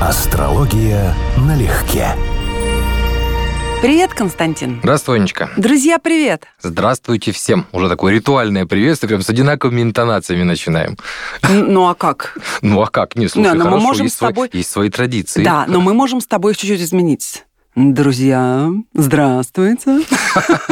Астрология налегке. Привет, Константин. Здравствуй, Анечка. Друзья, привет. Здравствуйте всем. Уже такое ритуальное приветствие, прям с одинаковыми интонациями начинаем. Ну а как? Ну а как? Не, слушай, Да, но мы хорошо, можем есть, с свои- тобой- есть свои традиции. Да, но мы можем с тобой чуть-чуть изменить. Друзья, здравствуйте.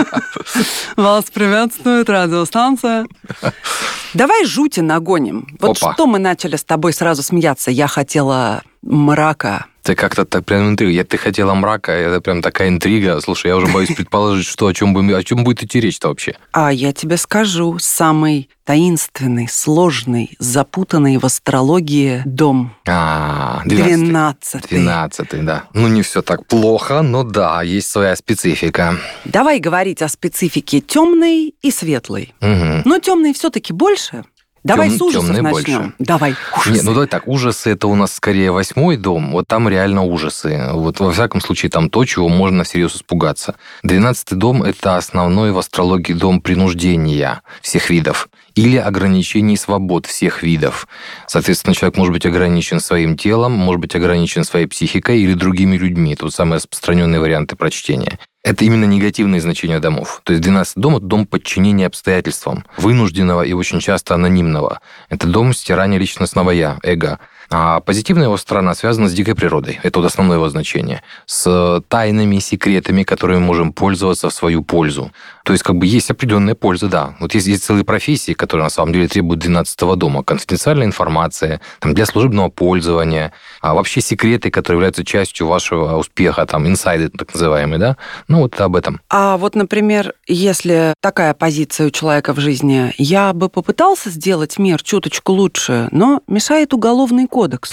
Вас приветствует радиостанция. Давай жути нагоним. Вот Опа. что мы начали с тобой сразу смеяться. Я хотела мрака. Ты как-то так прям интрига. Я, ты хотела мрака, это прям такая интрига. Слушай, я уже боюсь предположить, что о чем, бы, о чем будет идти речь-то вообще. А я тебе скажу, самый таинственный, сложный, запутанный в астрологии дом. А, 12 Двенадцатый. 12 да. Ну, не все так плохо, но да, есть своя специфика. Давай говорить о специфике темной и светлой. Но темный все-таки больше. Давай Тем- с ужасов начнем. больше. Давай. Не, ужасы. ну давай так, ужасы это у нас скорее восьмой дом, вот там реально ужасы. Вот во всяком случае там то, чего можно всерьез испугаться. Двенадцатый дом это основной в астрологии дом принуждения всех видов или ограничений свобод всех видов. Соответственно, человек может быть ограничен своим телом, может быть ограничен своей психикой или другими людьми. Вот самые распространенные варианты прочтения. Это именно негативные значения домов. То есть 12 дом – это дом подчинения обстоятельствам, вынужденного и очень часто анонимного. Это дом стирания личностного «я», эго. А позитивная его сторона связана с дикой природой. Это вот основное его значение. С тайнами, секретами, которыми мы можем пользоваться в свою пользу. То есть как бы есть определенная польза, да. Вот есть, есть целые профессии, которые на самом деле требуют 12 дома. Конфиденциальная информация, там, для служебного пользования, а вообще секреты, которые являются частью вашего успеха, там, инсайды так называемые, да. Ну, вот об этом. А вот, например, если такая позиция у человека в жизни, я бы попытался сделать мир чуточку лучше, но мешает уголовный кодекс.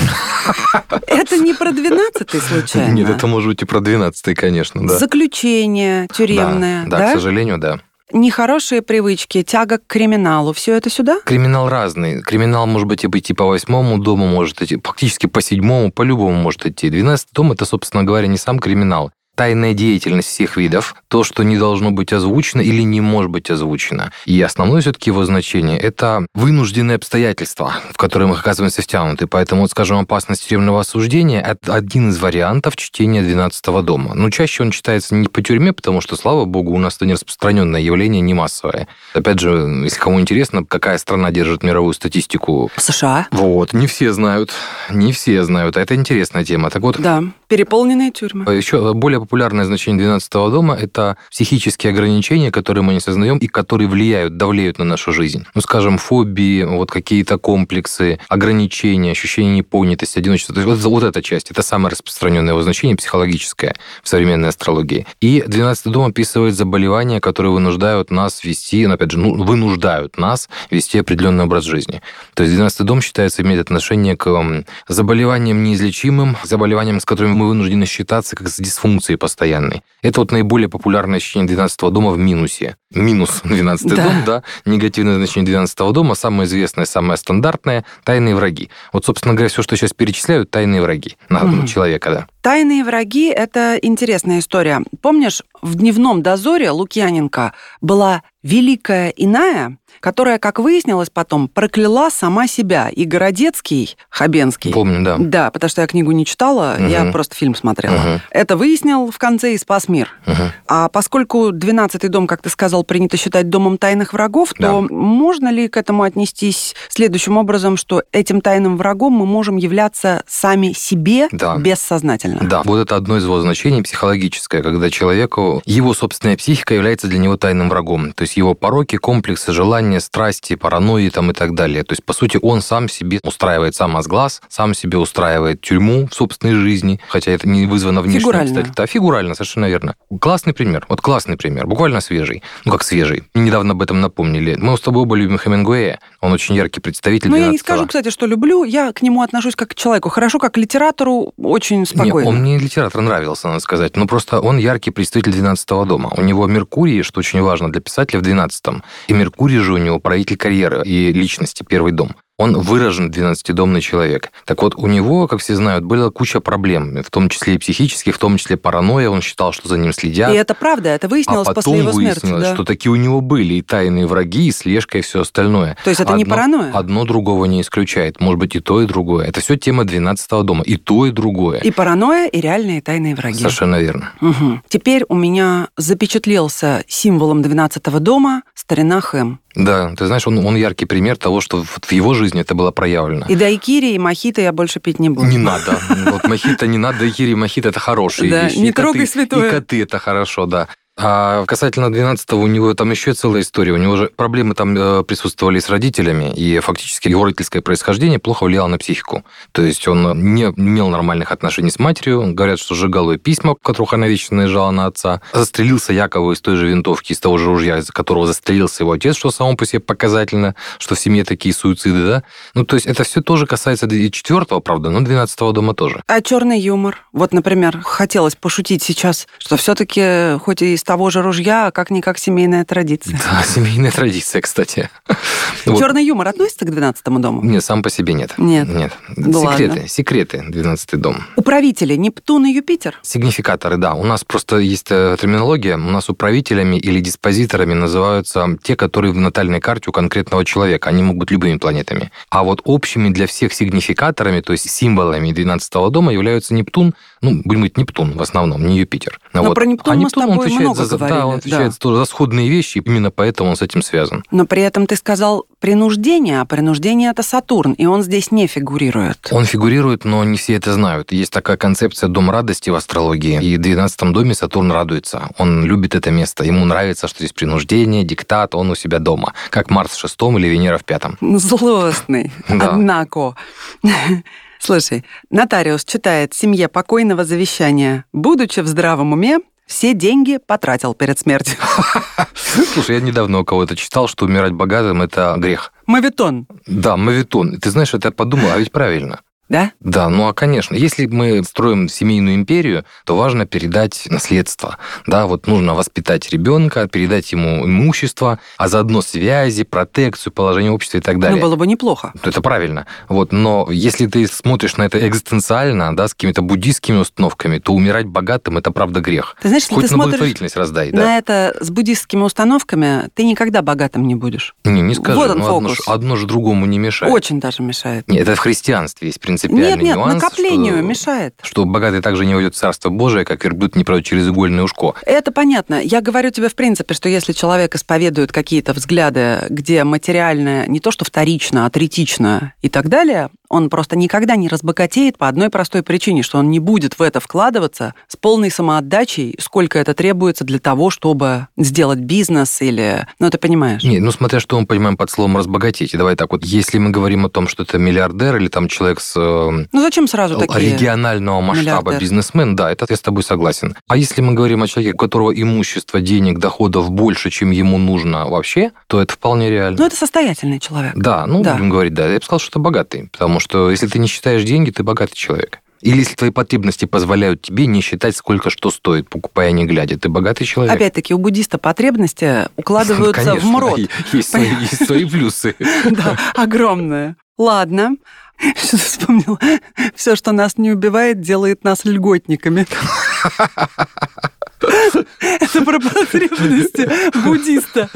Это не про 12 случайно? Нет, это может быть и про 12 конечно, да. Заключение тюремное, да, да, к сожалению, да. Нехорошие привычки, тяга к криминалу, все это сюда? Криминал разный. Криминал может быть и идти по восьмому дому, может идти фактически по седьмому, по-любому может идти. Двенадцатый дом – это, собственно говоря, не сам криминал. Тайная деятельность всех видов, то, что не должно быть озвучено или не может быть озвучено. И основное все-таки его значение – это вынужденные обстоятельства, в которые мы оказываемся втянуты. Поэтому, вот, скажем, опасность тюремного осуждения – это один из вариантов чтения 12 дома. Но чаще он читается не по тюрьме, потому что, слава богу, у нас это не распространенное явление, не массовое. Опять же, если кому интересно, какая страна держит мировую статистику США? вот, не все знают, не все знают, а это интересная тема. Так вот, Да, переполненные тюрьмы. еще более популярное значение 12 дома – это психические ограничения, которые мы не сознаем и которые влияют, давлеют на нашу жизнь. Ну, скажем, фобии, вот какие-то комплексы, ограничения, ощущение непонятости, одиночества. То есть вот, вот эта часть – это самое распространенное его значение психологическое в современной астрологии. И 12 дом описывает заболевания, которые вынуждают нас вести, ну, опять же, ну, вынуждают нас вести определенный образ жизни. То есть 12 дом считается иметь отношение к заболеваниям неизлечимым, заболеваниям, с которыми мы вынуждены считаться как с дисфункцией постоянной. Это вот наиболее популярное ощущение 12 дома в минусе. Минус 12 Да. дом, да, негативное значение 12 дома, самое известное, самое стандартное – тайные враги. Вот, собственно говоря, все, что сейчас перечисляют, тайные враги на Мгм. человека, да. Тайные враги – это интересная история. Помнишь, в «Дневном дозоре» Лукьяненко была великая иная, которая, как выяснилось потом, прокляла сама себя. И Городецкий, Хабенский. Помню, да. Да, потому что я книгу не читала, я Мгм. просто фильм смотрела. Мгм. Это выяснил в конце и спас мир. Мгм. А поскольку 12-й дом, как ты сказал, принято считать домом тайных врагов, Да. то можно ли к этому отнестись следующим образом, что этим тайным врагом мы можем являться сами себе Да. бессознательно? Да, вот это одно из его значений психологическое, когда человеку, его собственная психика является для него тайным врагом. То есть его пороки, комплексы, желания, страсти, паранойи там и так далее. То есть, по сути, он сам себе устраивает сам глаз, сам себе устраивает тюрьму в собственной жизни, хотя это не вызвано внешним Фигурально. обстоятельством. Да, фигурально, совершенно верно. Классный пример. Вот классный пример, буквально свежий. Ну, как свежий. Мне недавно об этом напомнили. Мы с тобой оба любим Хемингуэя. Он очень яркий представитель Ну, я не 12-го. скажу, кстати, что люблю. Я к нему отношусь как к человеку. Хорошо, как к литератору, очень спокойно. он мне литератор нравился, надо сказать. Но просто он яркий представитель 12 дома. У него Меркурий, что очень важно для писателя, в 12-м. И Меркурий же у него правитель карьеры и личности, первый дом. Он выражен 12-домный человек. Так вот, у него, как все знают, была куча проблем, в том числе и психических, в том числе паранойя. Он считал, что за ним следят. И это правда, это выяснилось а потом после его смерти. выяснилось, да. что такие у него были и тайные враги, и слежка, и все остальное. То есть это не Одно- паранойя? Одно другого не исключает. Может быть, и то, и другое. Это все тема 12 дома. И то, и другое. И паранойя, и реальные тайные враги. Совершенно верно. Мгм. Теперь у меня запечатлелся символом 12 дома старина Хэм. Да, ты знаешь, он, он яркий пример того, что в, в его жизни это было проявлено. И дайкири, и мохито я больше пить не буду. Не надо. Вот мохито не надо, дайкири мохито это хорошие Да, вещи. не И коты- трогай святое. И коты это хорошо, да. А касательно 12-го, у него там еще целая история. У него же проблемы там э, присутствовали с родителями, и фактически его родительское происхождение плохо влияло на психику. То есть он не имел нормальных отношений с матерью. Говорят, что сжигал ее письма, в которых она вечно наезжала на отца. Застрелился якобы из той же винтовки, из того же ружья, из которого застрелился его отец, что само по себе показательно, что в семье такие суициды, да? Ну, то есть это все тоже касается и четвертого, правда, но 12-го дома тоже. А черный юмор? Вот, например, хотелось пошутить сейчас, что все-таки, хоть и из того же ружья, как-никак семейная традиция. Да, семейная традиция, кстати. Черный юмор относится к 12 дому? Нет, сам по себе нет. Нет. Нет. Ну секреты, ладно. секреты, 12 дом. Управители Нептун и Юпитер? Сигнификаторы, да. У нас просто есть э, терминология. У нас управителями или диспозиторами называются те, которые в натальной карте у конкретного человека. Они могут быть любыми планетами. А вот общими для всех сигнификаторами, то есть символами 12 дома являются Нептун, ну, будем говорить, Нептун в основном, не Юпитер. Но Вот. про Нептун а мы с Нептун, он тобой отвечает много за, говорили, Да, он отвечает да. тоже за сходные вещи, именно поэтому он с этим связан. Но при этом ты сказал принуждение, а принуждение это Сатурн, и он здесь не фигурирует. Он фигурирует, но не все это знают. Есть такая концепция дом радости в астрологии. И в 12 доме Сатурн радуется. Он любит это место. Ему нравится, что здесь принуждение, диктат, он у себя дома. Как Марс в шестом или Венера в пятом. Злостный, Да. однако. Слушай, нотариус читает семье покойного завещания. Будучи в здравом уме, все деньги потратил перед смертью. Слушай, я недавно у кого-то читал, что умирать богатым – это грех. Мавитон, Да, мавитон. Ты знаешь, это я подумал, а ведь правильно. Да? Да, ну а конечно, если мы строим семейную империю, то важно передать наследство. Да, вот нужно воспитать ребенка, передать ему имущество, а заодно связи, протекцию, положение общества и так далее. Ну, было бы неплохо. Это правильно. Вот, но если ты смотришь на это экзистенциально, да, с какими-то буддийскими установками, то умирать богатым это правда грех. Ты знаешь, Хоть ты на благотворительность раздай, да. на это с буддистскими установками, ты никогда богатым не будешь. Не, не скажи, Вот он ну, одно, фокус. одно же другому не мешает. Очень даже мешает. Нет, это в христианстве есть принципиальный Нет, нет, нюанс. накоплению что, мешает. Что богатый также не войдет в Царство Божие, как верблюд не пройдет через игольное ушко. Это понятно. Я говорю тебе в принципе, что если человек исповедует какие-то взгляды, где материальное не то что вторично, а третично и так далее, он просто никогда не разбогатеет по одной простой причине, что он не будет в это вкладываться с полной самоотдачей, сколько это требуется для того, чтобы сделать бизнес или... Ну, ты понимаешь. Не, ну смотря что мы понимаем под словом разбогатеть. И давай так вот, если мы говорим о том, что это миллиардер или там человек с э, Ну, зачем сразу такие... регионального масштаба миллиардер. бизнесмен, да, это я с тобой согласен. А если мы говорим о человеке, у которого имущество, денег, доходов больше, чем ему нужно вообще, то это вполне реально. Ну, это состоятельный человек. Да, ну, Да. будем говорить, да. Я бы сказал, что это богатый, потому что если ты не считаешь деньги, ты богатый человек. Или если твои потребности позволяют тебе не считать, сколько что стоит, покупая не глядя, ты богатый человек. Опять-таки, у буддиста потребности укладываются в Конечно, мрот. да, Есть свои, есть свои плюсы. Да, огромное. Ладно. Что вспомнила? Все, что нас не убивает, делает нас льготниками. Это про потребности буддиста.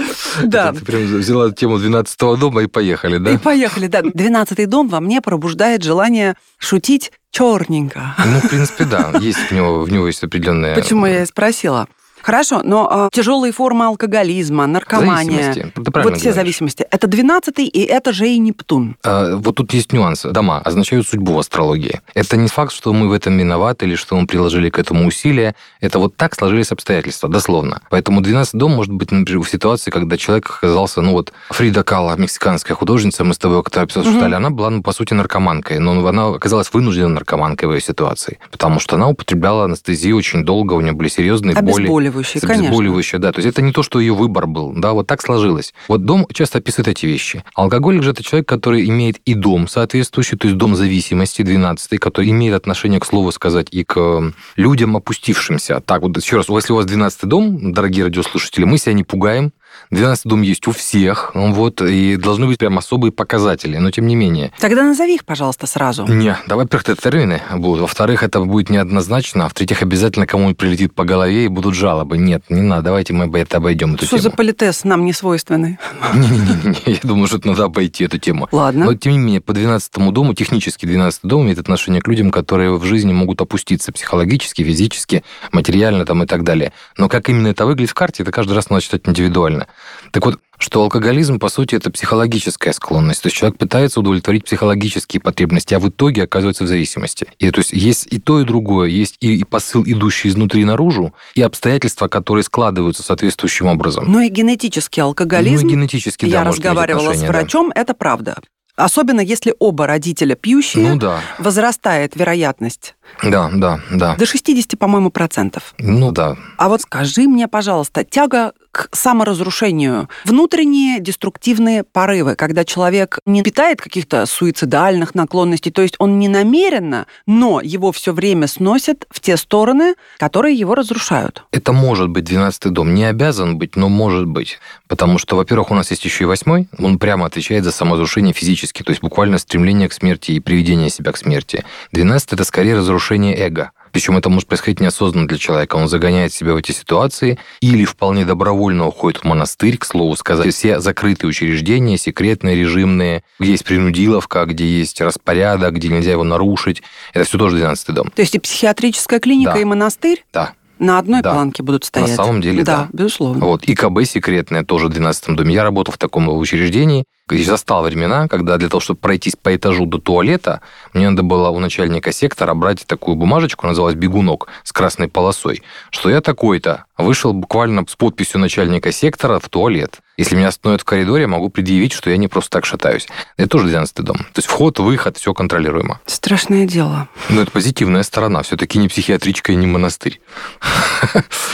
Да. Ты прям взяла тему 12 дома и поехали, И да? поехали, да. Двенадцатый дом во мне пробуждает желание шутить черненько. Ну, в принципе, да. Есть в него, в него есть определенная... Почему я и спросила? Хорошо, но тяжелые формы алкоголизма, наркомания, Зависимости. Ты вот все говоришь. зависимости. Это двенадцатый, и это же и Нептун. А, Вот тут есть нюанс. Дома означают судьбу в астрологии. Это не факт, что мы в этом виноваты или что мы приложили к этому усилия. Это вот так сложились обстоятельства, дословно. Поэтому 12 дом может быть, например, в ситуации, когда человек оказался, ну вот, Фрида Кала, мексиканская художница, мы с тобой как-то обсуждали, она была, ну, по сути, наркоманкой, но она оказалась вынуждена наркоманкой в ее ситуации, потому что она употребляла анестезию очень долго, у нее были серьезные боли. Обезболивающие, конечно. Обезболивающее, да. То есть это не то, что ее выбор был, да, вот так сложилось. Вот дом часто описывает эти вещи. Алкоголик же это человек, который имеет и дом соответствующий, то есть дом зависимости, 12 который имеет отношение, к слову сказать, и к э, людям опустившимся. Так вот, еще раз, если у вас 12 дом, дорогие радиослушатели, мы себя не пугаем, 12 дом есть у всех, вот, и должны быть прям особые показатели, но тем не менее. Тогда назови их, пожалуйста, сразу. Не, давай, во-первых, это термины будут, во-вторых, это будет неоднозначно, а в-третьих, обязательно кому-нибудь прилетит по голове и будут жалобы. Нет, не надо, давайте мы это обойдем эту Что тему. за политез нам не свойственный? Не-не-не, я думаю, что надо обойти эту тему. Ладно. Но, тем не менее, по 12 дому, технически 12 дом имеет отношение к людям, которые в жизни могут опуститься психологически, физически, материально там и так далее. Но как именно это выглядит в карте, это каждый раз надо читать индивидуально. Так вот, что алкоголизм, по сути, это психологическая склонность. То есть человек пытается удовлетворить психологические потребности, а в итоге оказывается в зависимости. И то есть есть и то, и другое. Есть и, и посыл, идущий изнутри наружу, и обстоятельства, которые складываются соответствующим образом. Ну и генетический алкоголизм. Ну и генетически, да, Я разговаривала с отношение, да. врачом, это правда. Особенно если оба родителя пьющие, Ну да, возрастает вероятность да, да, да. до 60, по-моему, процентов. Ну да. А вот скажи мне, пожалуйста, тяга к саморазрушению, внутренние деструктивные порывы, когда человек не питает каких-то суицидальных наклонностей, то есть он не намеренно, но его все время сносит в те стороны, которые его разрушают. Это может быть 12 дом. Не обязан быть, но может быть. Потому что, во-первых, у нас есть еще и восьмой. Он прямо отвечает за саморазрушение физически. То есть буквально стремление к смерти и приведение себя к смерти. 12 это скорее разрушение эго. Причем это может происходить неосознанно для человека. Он загоняет себя в эти ситуации или вполне добровольно уходит в монастырь, к слову сказать. Все закрытые учреждения, секретные, режимные, где есть принудиловка, где есть распорядок, где нельзя его нарушить. Это все тоже 12 дом. То есть и психиатрическая клиника, Да. и монастырь Да. на одной Да. планке будут стоять. самом деле, да. безусловно. Вот. И КБ секретное тоже в 12 доме. Я работал в таком учреждении, застал времена, когда для того, чтобы пройтись по этажу до туалета, мне надо было у начальника сектора брать такую бумажечку, называлась «бегунок», с красной полосой, что я такой-то вышел буквально с подписью начальника сектора в туалет. Если меня остановят в коридоре, я могу предъявить, что я не просто так шатаюсь. Это тоже 12 дом. То есть вход, выход, все контролируемо. Страшное дело. Но это позитивная сторона. Все-таки не психиатричка и не монастырь.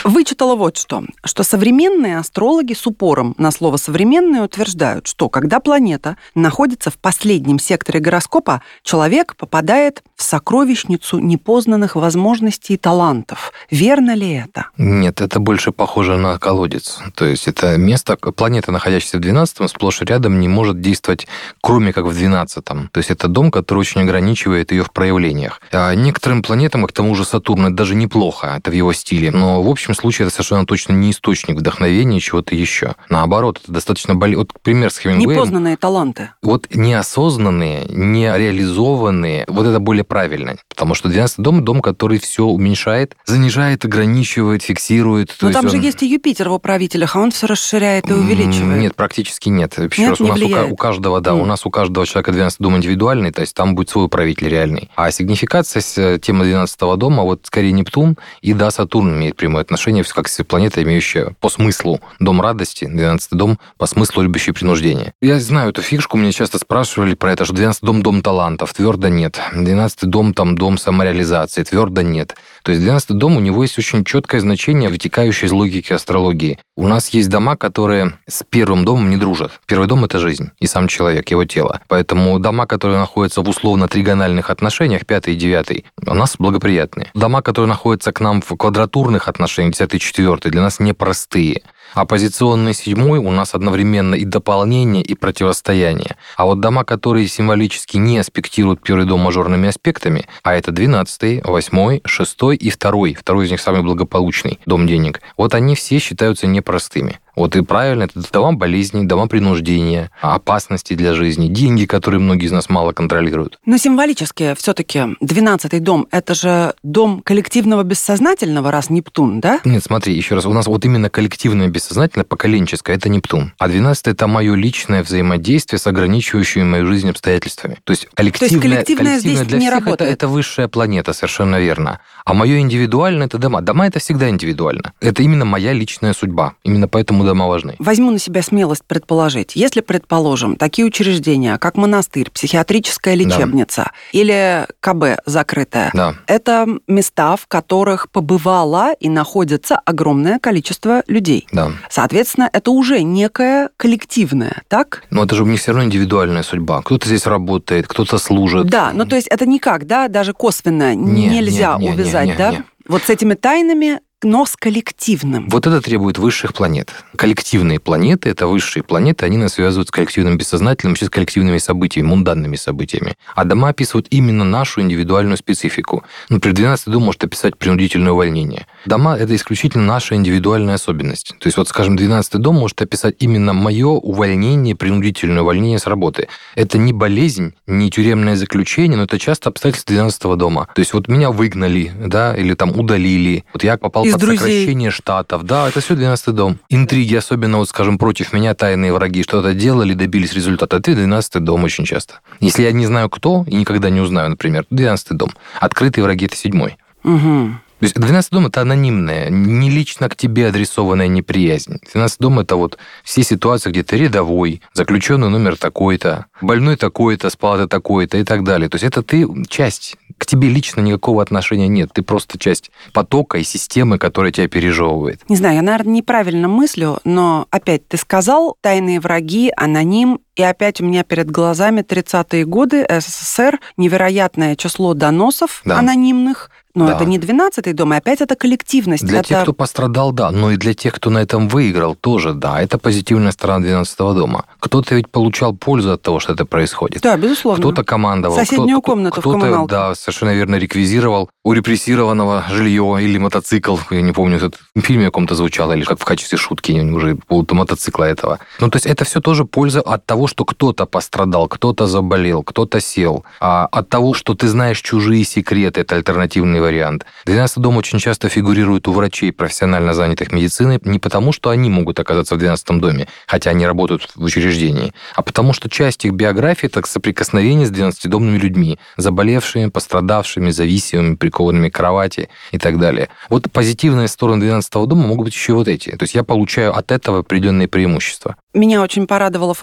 Вычитала вот что, что современные астрологи с упором на слово «современные» утверждают, что когда планета находится в последнем секторе гороскопа, человек попадает в сокровищницу непознанных возможностей и талантов. Верно ли это? Нет, это больше похоже на колодец. То есть это место, планета, находящаяся в 12 сплошь и рядом не может действовать, кроме как в 12 То есть это дом, который очень ограничивает ее в проявлениях. А некоторым планетам, к тому же Сатурн, это даже неплохо, это в его стиле. Но в общем случае это совершенно точно не источник вдохновения чего-то еще. Наоборот, это достаточно болезненно. Вот пример с Хемингуэем. Непознанные таланты. Вот неосознанные, не реализованные, вот это более правильно. Потому что 12 дом – дом, который все уменьшает, занижает, ограничивает, фиксирует. Но там же он- есть и Юпитер в управителях, а он все расширяет и увеличивает. Нет, практически нет. Еще Нет, раз, у не нас у, ка- влияет. у каждого, да, М. у нас у каждого человека 12 дом индивидуальный, то есть там будет свой управитель реальный. А сигнификация с э, темы 12 дома, вот скорее Нептун и да, Сатурн имеет прямое отношение, как планета, имеющая по смыслу дом радости, 12 дом по смыслу любящий принуждение. Я знаю эту фишку, меня часто спрашивали про это, что 12 дом дом талантов, твердо нет. 12 дом там дом самореализации, твердо нет. То есть 12 дом, у него есть очень четкое значение, вытекающее из логики астрологии. У нас есть дома, которые с первым домом не дружат. Первый дом – это жизнь и сам человек, его тело. Поэтому дома, которые находятся в условно-тригональных отношениях, пятый и девятый, у нас благоприятные. Дома, которые находятся к нам в квадратурных отношениях, десятый и четвертый, для нас непростые. Оппозиционный седьмой у нас одновременно и дополнение, и противостояние. А вот дома, которые символически не аспектируют первый дом мажорными аспектами, а это 12, 8, 6 и 2, второй из них самый благополучный дом денег, вот они все считаются непростыми. Вот и правильно, это дома болезней, дома принуждения, опасности для жизни, деньги, которые многие из нас мало контролируют. Но символически все-таки 12-й дом – это же дом коллективного бессознательного, раз Нептун, да? Нет, смотри, еще раз, у нас вот именно коллективное бессознательное, поколенческое, это Нептун. А 12 это мое личное взаимодействие с ограничивающими мою жизнь обстоятельствами. То есть коллективное, коллективное здесь для не всех это, работает. это высшая планета, совершенно верно. А мое индивидуальное это дома. Дома это всегда индивидуально. Это именно моя личная судьба. Именно поэтому дома важны. Возьму на себя смелость предположить, если, предположим, такие учреждения, как монастырь, психиатрическая лечебница или КБ закрытая, Да. это места, в которых побывало и находится огромное количество людей. Да. Соответственно, это уже некое коллективное, так? Но это же у них все равно индивидуальная судьба. Кто-то здесь работает, кто-то служит. Да, ну то есть это никак, да, даже косвенно Не, нельзя не, не, увязать, не, не, да? не. Вот с этими тайнами но с коллективным. Вот это требует высших планет. Коллективные планеты, это высшие планеты, они нас связывают с коллективным бессознательным, с коллективными событиями, мунданными событиями. А дома описывают именно нашу индивидуальную специфику. Например, 12 дом может описать принудительное увольнение. Дома – это исключительно наша индивидуальная особенность. То есть, вот, скажем, 12 дом может описать именно мое увольнение, принудительное увольнение с работы. Это не болезнь, не тюремное заключение, но это часто обстоятельства 12 дома. То есть, вот меня выгнали, да, или там удалили. Вот я попал Из под друзей. сокращение штатов. Да, это все 12 дом. Интриги, особенно, вот, скажем, против меня тайные враги что-то делали, добились результата. Это 12 дом очень часто. Если я не знаю, кто, и никогда не узнаю, например, 12 дом. Открытые враги – это седьмой. Угу. То есть 12 дом это анонимная, не лично к тебе адресованная неприязнь. 12 дом это вот все ситуации, где ты рядовой, заключенный номер такой-то, больной такой-то, с палаты такой-то и так далее. То есть это ты часть. К тебе лично никакого отношения нет. Ты просто часть потока и системы, которая тебя пережевывает. Не знаю, я, наверное, неправильно мыслю, но опять ты сказал «тайные враги», «аноним», и опять у меня перед глазами 30-е годы СССР, невероятное число доносов Да. анонимных, но Да. это не 12-й дом, и опять это коллективность. Для это... тех, кто пострадал, да, но и для тех, кто на этом выиграл, тоже, да. Это позитивная сторона 12 дома. Кто-то ведь получал пользу от того, что это происходит. Да, безусловно. Кто-то командовал, Соседнюю кто-то, комнату в кто-то, коммуналке. да, совершенно верно реквизировал у репрессированного жилье или мотоцикл. Я не помню, это в фильме каком-то звучало, или как в качестве шутки уже по поводу мотоцикла этого. Ну, то есть это все тоже польза от того, что кто-то пострадал, кто-то заболел, кто-то сел. А от того, что ты знаешь чужие секреты, это альтернативный вариант. 12 дом очень часто фигурирует у врачей, профессионально занятых медициной, не потому, что они могут оказаться в 12 доме, хотя они работают в учреждении, а потому что часть их биографии – это соприкосновение с 12-домными людьми, заболевшими, пострадавшими, зависимыми, прикованными к кровати и так далее. Вот позитивные стороны 12 дома могут быть еще вот эти. То есть я получаю от этого определенные преимущества. Меня очень порадовала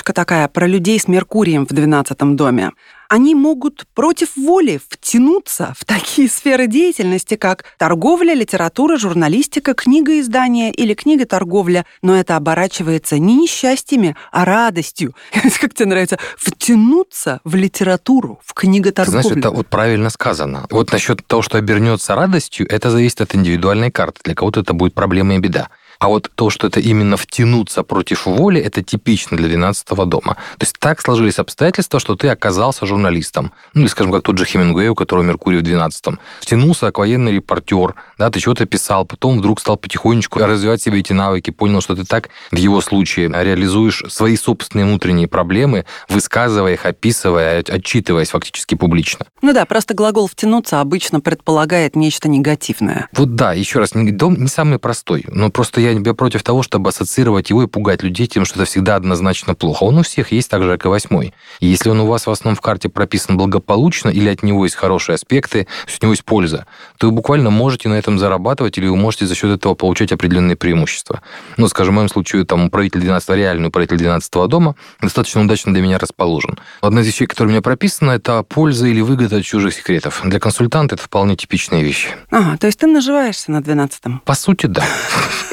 формулировочка такая про людей с Меркурием в 12 доме. Они могут против воли втянуться в такие сферы деятельности, как торговля, литература, журналистика, книгоиздание или книга-торговля, но это оборачивается не несчастьями, а радостью. Как тебе нравится? Втянуться в литературу, в книготорговлю. знаешь, это вот правильно сказано. Вот насчет того, что обернется радостью, это зависит от индивидуальной карты. Для кого-то это будет проблема и беда. А вот то, что это именно втянуться против воли, это типично для 12 дома. То есть так сложились обстоятельства, что ты оказался журналистом. Ну, или, скажем, как тот же Хемингуэй, у которого Меркурий в 12 Втянулся как военный репортер, да, ты что-то писал, потом вдруг стал потихонечку развивать себе эти навыки, понял, что ты так, в его случае, реализуешь свои собственные внутренние проблемы, высказывая их, описывая, отчитываясь фактически публично. Ну да, просто глагол «втянуться» обычно предполагает нечто негативное. Вот да, еще раз, дом не самый простой, но просто я не против того, чтобы ассоциировать его и пугать людей тем, что это всегда однозначно плохо. Он у всех есть так же, как и восьмой. И если он у вас в основном в карте прописан благополучно, или от него есть хорошие аспекты, то есть у него есть польза, то вы буквально можете на этом зарабатывать, или вы можете за счет этого получать определенные преимущества. Ну, скажем, в моем случае, там, управитель 12 реальный управитель 12 дома достаточно удачно для меня расположен. Одна из вещей, которая у меня прописана, это польза или выгода от чужих секретов. Для консультанта это вполне типичные вещи. Ага, то есть ты наживаешься на 12-м. По сути, да.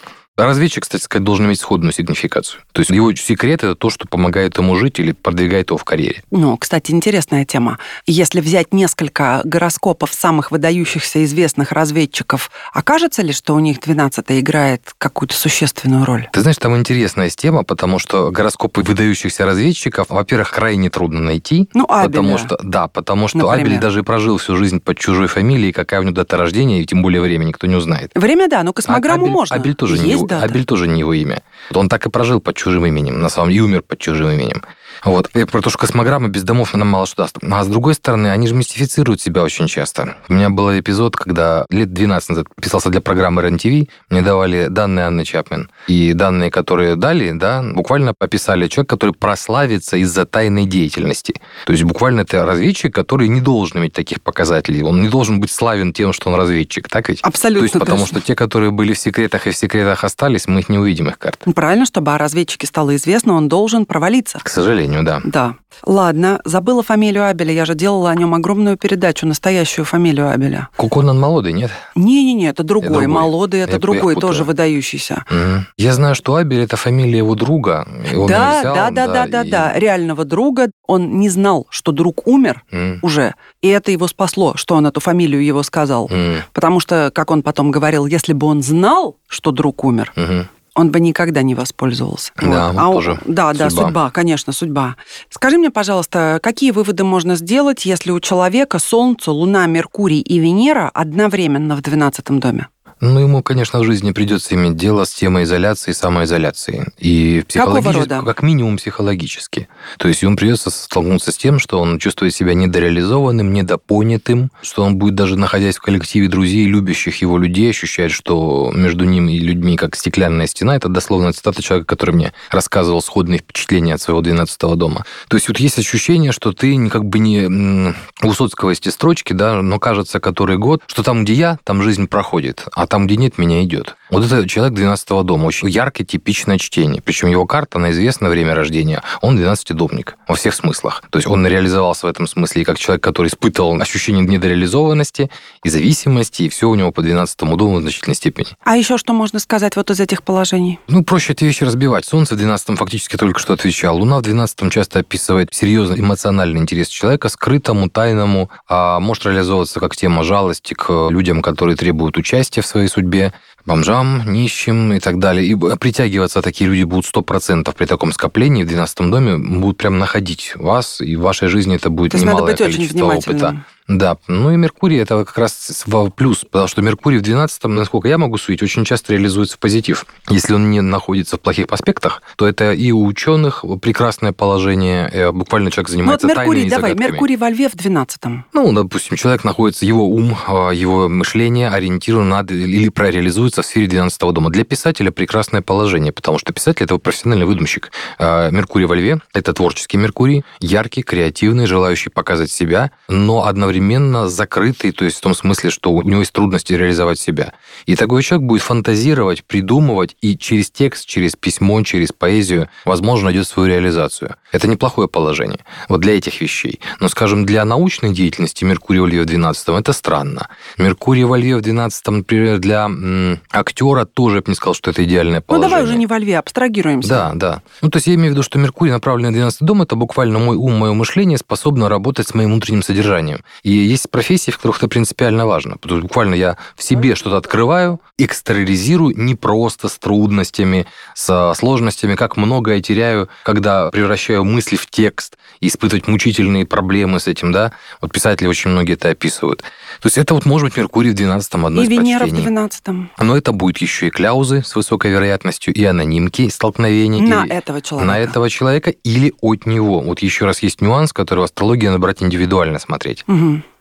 Разведчик, кстати сказать, должен иметь сходную сигнификацию. То есть его секрет – это то, что помогает ему жить или продвигает его в карьере. Ну, кстати, интересная тема. Если взять несколько гороскопов самых выдающихся известных разведчиков, окажется ли, что у них 12 играет какую-то существенную роль? Ты знаешь, там интересная тема, потому что гороскопы выдающихся разведчиков, во-первых, крайне трудно найти. Ну, Абеля. Потому что, да, потому что Например. Абель даже прожил всю жизнь под чужой фамилией, какая у него дата рождения, и тем более время никто не узнает. Время, да, но космограмму А- Абель, можно. Абель тоже, не Есть его, Абель тоже не его имя. Он так и прожил под чужим именем, на самом деле, и умер под чужим именем. Вот. Я про то, что космограмма без домов нам мало что даст. А с другой стороны, они же мистифицируют себя очень часто. У меня был эпизод, когда лет 12 назад писался для программы РЕН-ТВ, мне давали данные Анны Чапмен. И данные, которые дали, да, буквально описали человек, который прославится из-за тайной деятельности. То есть буквально это разведчик, который не должен иметь таких показателей. Он не должен быть славен тем, что он разведчик, так ведь? Абсолютно То есть потому точно. что те, которые были в секретах и в секретах остались, мы их не увидим, их карты. Правильно, чтобы о разведчике стало известно, он должен провалиться. К сожалению. Сожалению, да. Да. Ладно, забыла фамилию Абеля. Я же делала о нем огромную передачу, настоящую фамилию Абеля. Куконан молодый, нет? Не-не-не, это другой. другой. Молодый, это Я- я другой, путаю. тоже выдающийся. Мгм. Я знаю, что Абель это фамилия его друга. он да, взял, да, да, да, да, и- да. Реального друга. Он не знал, что друг умер М, уже. И это его спасло, что он эту фамилию его сказал. м, Потому что, как он потом говорил, если бы он знал, что друг умер, мгм. Он бы никогда не воспользовался. Да, вот А тоже да, да, судьба. судьба, конечно, судьба. Скажи мне, пожалуйста, какие выводы можно сделать, если у человека Солнце, Луна, Меркурий и Венера одновременно в 12 доме? Ну, ему, конечно, в жизни придется иметь дело с темой изоляции и самоизоляции. И психологически, как минимум психологически. То есть ему придется столкнуться с тем, что он чувствует себя недореализованным, недопонятым, что он будет даже находясь в коллективе друзей, любящих его людей, ощущать, что между ним и людьми как стеклянная стена. Это дословно цитата человека, который мне рассказывал сходные впечатления от своего 12 дома. То есть вот есть ощущение, что ты как бы не у Высоцкого эти строчки, да, но кажется, который год, что там, где я, там жизнь проходит, а там, где нет, меня идет. Вот это человек 12 дома, очень яркое, типичное чтение. Причем его карта, она известна, время рождения, он 12-домник во всех смыслах. То есть он реализовался в этом смысле и как человек, который испытывал ощущение недореализованности и зависимости, и все у него по 12 дому в значительной степени. А еще что можно сказать вот из этих положений? Ну, проще эти вещи разбивать. Солнце в 12 фактически только что отвечал. Луна в 12 часто описывает серьезный эмоциональный интерес человека, скрытому, тайному, а может реализовываться как тема жалости к людям, которые требуют участия в своей судьбе, бомжам, нищим и так далее. И притягиваться такие люди будут 100% при таком скоплении в 12 доме, будут прям находить вас, и в вашей жизни это будет То есть надо немалое быть очень количество опыта. Да, ну и Меркурий это как раз плюс, потому что Меркурий в 12 насколько я могу судить, очень часто реализуется в позитив. Если он не находится в плохих аспектах, то это и у ученых прекрасное положение, э, буквально человек Ну вот занимается Меркурий, тайными давай, загадками. Меркурий во Льве в 12 Ну, допустим, человек находится, его ум, а, его мышление ориентировано на, или прореализуется в сфере 12 дома. Для писателя прекрасное положение, потому что писатель – это профессиональный выдумщик. А Меркурий во Льве – это творческий Меркурий, яркий, креативный, желающий показать себя, но одновременно закрытый, то есть в том смысле, что у него есть трудности реализовать себя. И такой человек будет фантазировать, придумывать, и через текст, через письмо, через поэзию, возможно, найдет свою реализацию. Это неплохое положение. Вот для этих вещей. Но, скажем, для научной деятельности Меркурий во Льве в 12 это странно. Меркурий во Льве в 12 например, для м, актера тоже, я бы не сказал, что это идеальное Ну положение. давай уже не во Льве, абстрагируемся. Да, да. Ну, то есть я имею в виду, что Меркурий, направленный на 12 дом, это буквально мой ум, мое мышление способно работать с моим внутренним содержанием. И есть профессии, в которых это принципиально важно. Потому что буквально я в себе что-то открываю, экстероризирую не просто с трудностями, со сложностями, как много я теряю, когда превращаю мысли в текст, и испытывать мучительные проблемы с этим, да. Вот писатели очень многие это описывают. То есть это вот может быть Меркурий в 12 одно И из Венера в почтений. 12 Но это будет еще и кляузы с высокой вероятностью, и анонимки, столкновения. На этого человека. на этого человека или от него. Вот еще раз есть нюанс, который в астрологии надо брать индивидуально смотреть.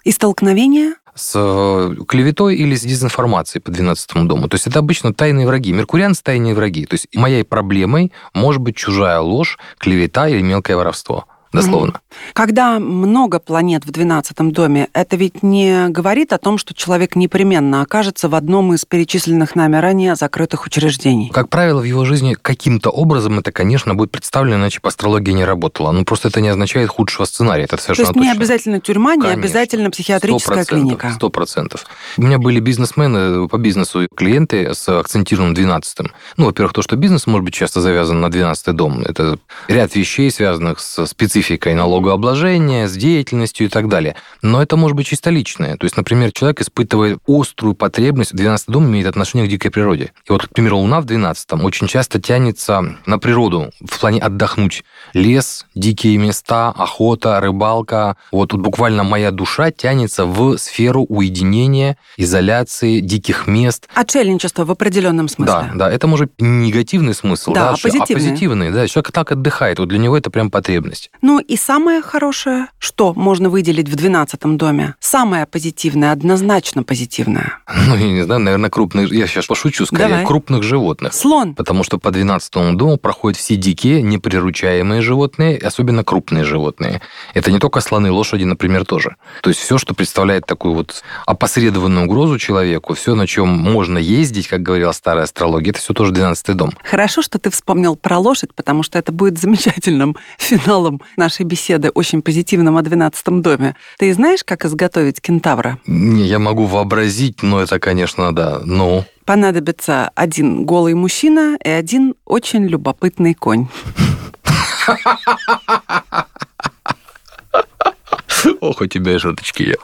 И столкновение? С э, клеветой или с дезинформацией по 12 дому. То есть это обычно тайные враги. Меркурианцы – тайные враги. То есть моей проблемой может быть чужая ложь, клевета или мелкое воровство. Дословно. Когда много планет в 12 доме, это ведь не говорит о том, что человек непременно окажется в одном из перечисленных нами ранее закрытых учреждений. Как правило, в его жизни каким-то образом это, конечно, будет представлено, иначе астрология не работала. Ну, просто это не означает худшего сценария. Это То совершенно есть не точно. обязательно тюрьма, не Конечно. обязательно психиатрическая клиника. Сто процентов. У меня были бизнесмены по бизнесу, клиенты с акцентированным 12 Ну, во-первых, то, что бизнес может быть часто завязан на 12 дом. Это ряд вещей, связанных с спецификой налогообложения, с деятельностью и так далее. Но это может быть чисто личное. То есть, например, человек испытывает острую потребность, 12 дом имеет отношение к дикой природе. И вот, к примеру, Луна в 12 очень часто тянется на природу в плане отдохнуть. Лес, дикие места, охота, рыбалка. Вот тут буквально моя душа тянется в сферу уединения, изоляции, диких мест. Отшельничество в определенном смысле. Да, да, это может не негативный смысл, Да, да, а позитивный. а позитивный, да. Человек так отдыхает, вот для него это прям потребность. Ну Ну и самое хорошее, что можно выделить в 12 доме? Самое позитивное, однозначно позитивное. Ну, я не знаю, наверное, крупных... Я сейчас пошучу, скорее, Давай. крупных животных. Слон. Потому что по 12 дому проходят все дикие, неприручаемые животные, особенно крупные животные. Это не только слоны, лошади, например, тоже. То есть все, что представляет такую вот опосредованную угрозу человеку, все, на чем можно ездить, как говорила старая астрология, это все тоже 12 дом. Хорошо, что ты вспомнил про лошадь, потому что это будет замечательным финалом нашей беседы, очень позитивным о 12 доме. Ты знаешь, как изготовить кентавра? Не, я могу вообразить, но это, конечно, да. Ну, Понадобится один голый мужчина и один очень любопытный конь. ох, у тебя шуточки.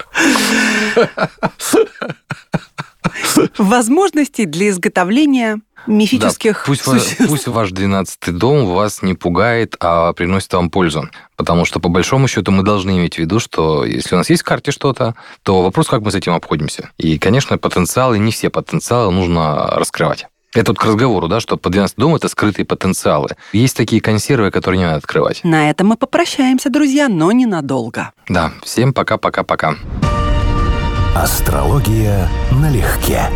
Возможностей для изготовления мифических Да, пусть, ва- существ. пусть ваш 12 дом вас не пугает, а приносит вам пользу. Потому что, по большому счету, мы должны иметь в виду, что если у нас есть в карте что-то, то вопрос, как мы с этим обходимся. И, конечно, потенциалы, не все потенциалы нужно раскрывать. Это вот к разговору, да, что по 12 дому это скрытые потенциалы. Есть такие консервы, которые не надо открывать. На этом мы попрощаемся, друзья, но ненадолго. Да, всем пока-пока-пока. Астрология налегке.